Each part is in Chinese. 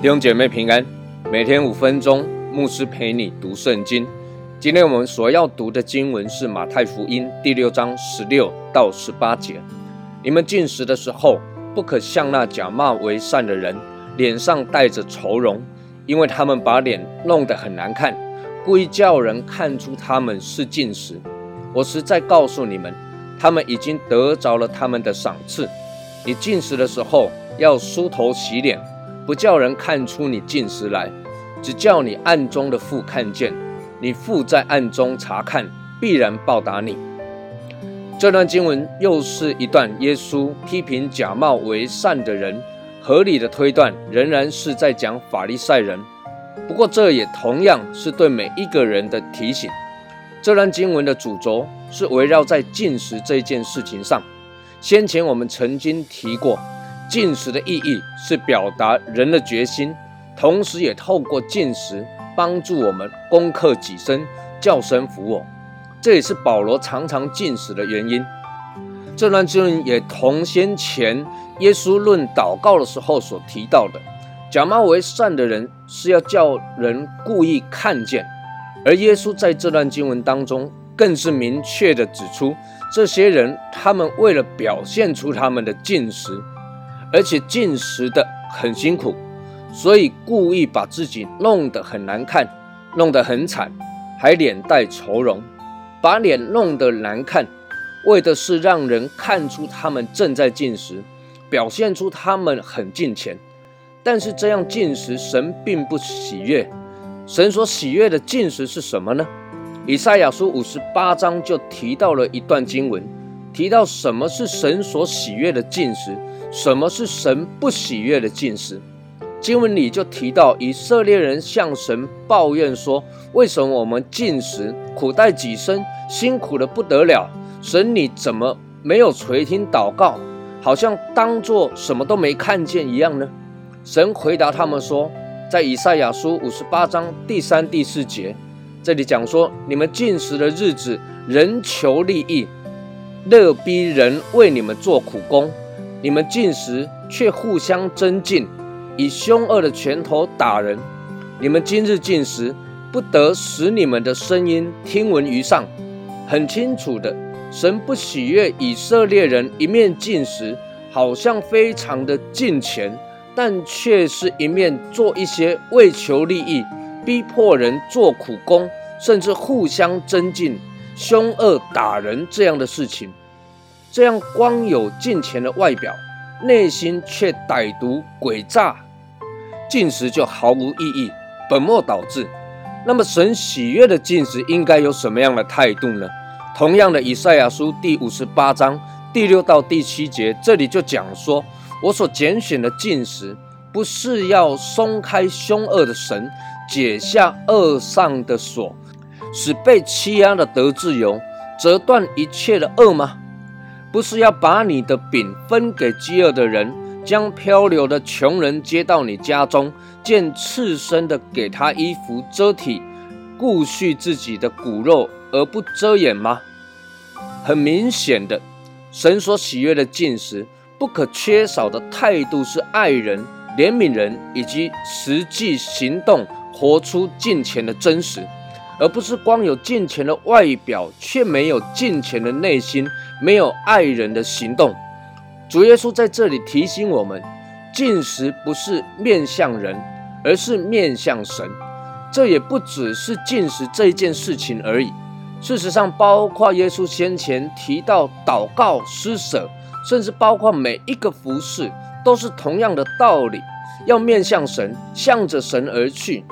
弟兄姐妹平安，每天五分钟，牧师陪你读圣经。今天我们所要读的经文是马太福音第六章十六到十八节。你们进食的时候，不可像那假冒为善的人，脸上带着愁容，因为他们把脸弄得很难看，故意叫人看出他们是进食。我实在告诉你们，他们已经得着了他们的赏赐。你进食的时候，要梳头洗脸。不叫人看出你进食来，只叫你暗中的父看见。你父在暗中查看，必然报答你。这段经文又是一段耶稣批评假冒为善的人，合理的推断仍然是在讲法利赛人。不过这也同样是对每一个人的提醒。这段经文的主轴是围绕在进食这件事情上。先前我们曾经提过。进食的意义是表达人的决心，同时也透过进食帮助我们攻克己身，叫神服我。这也是保罗常常进食的原因。这段经文也同先前耶稣论祷告的时候所提到的，假冒为善的人是要叫人故意看见，而耶稣在这段经文当中更是明确的指出，这些人他们为了表现出他们的进食。而且进食的很辛苦，所以故意把自己弄得很难看，弄得很惨，还脸带愁容，把脸弄得难看，为的是让人看出他们正在进食，表现出他们很进钱。但是这样进食，神并不喜悦。神所喜悦的进食是什么呢？以赛亚书五十八章就提到了一段经文，提到什么是神所喜悦的进食。什么是神不喜悦的进食？经文里就提到以色列人向神抱怨说：“为什么我们进食苦待己身，辛苦的不得了？神你怎么没有垂听祷告，好像当做什么都没看见一样呢？”神回答他们说：“在以赛亚书五十八章第三、第四节，这里讲说，你们进食的日子，人求利益，乐逼人为你们做苦工。”你们进食却互相争竞，以凶恶的拳头打人。你们今日进食，不得使你们的声音听闻于上。很清楚的，神不喜悦以色列人一面进食，好像非常的敬虔，但却是一面做一些为求利益、逼迫人做苦工，甚至互相争竞、凶恶打人这样的事情。这样光有金钱的外表，内心却歹毒诡诈，进食就毫无意义，本末倒置。那么神喜悦的进食应该有什么样的态度呢？同样的，以赛亚书第五十八章第六到第七节，这里就讲说：我所拣选的进食，不是要松开凶恶的神，解下恶上的锁，使被欺压的得自由，折断一切的恶吗？不是要把你的饼分给饥饿的人，将漂流的穷人接到你家中，见赤身的给他衣服遮体，顾恤自己的骨肉而不遮掩吗？很明显的，神所喜悦的进食，不可缺少的态度是爱人、怜悯人，以及实际行动，活出敬虔的真实。而不是光有敬虔的外表，却没有敬虔的内心，没有爱人的行动。主耶稣在这里提醒我们：进食不是面向人，而是面向神。这也不只是进食这一件事情而已。事实上，包括耶稣先前提到祷告、施舍，甚至包括每一个服饰，都是同样的道理，要面向神，向着神而去。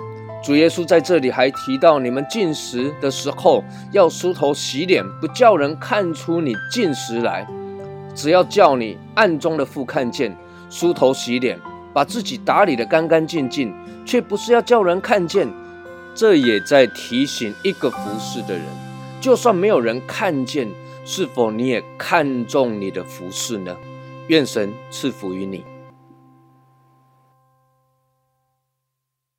主耶稣在这里还提到，你们进食的时候要梳头洗脸，不叫人看出你进食来，只要叫你暗中的父看见，梳头洗脸，把自己打理得干干净净，却不是要叫人看见。这也在提醒一个服侍的人，就算没有人看见，是否你也看重你的服饰呢？愿神赐福于你。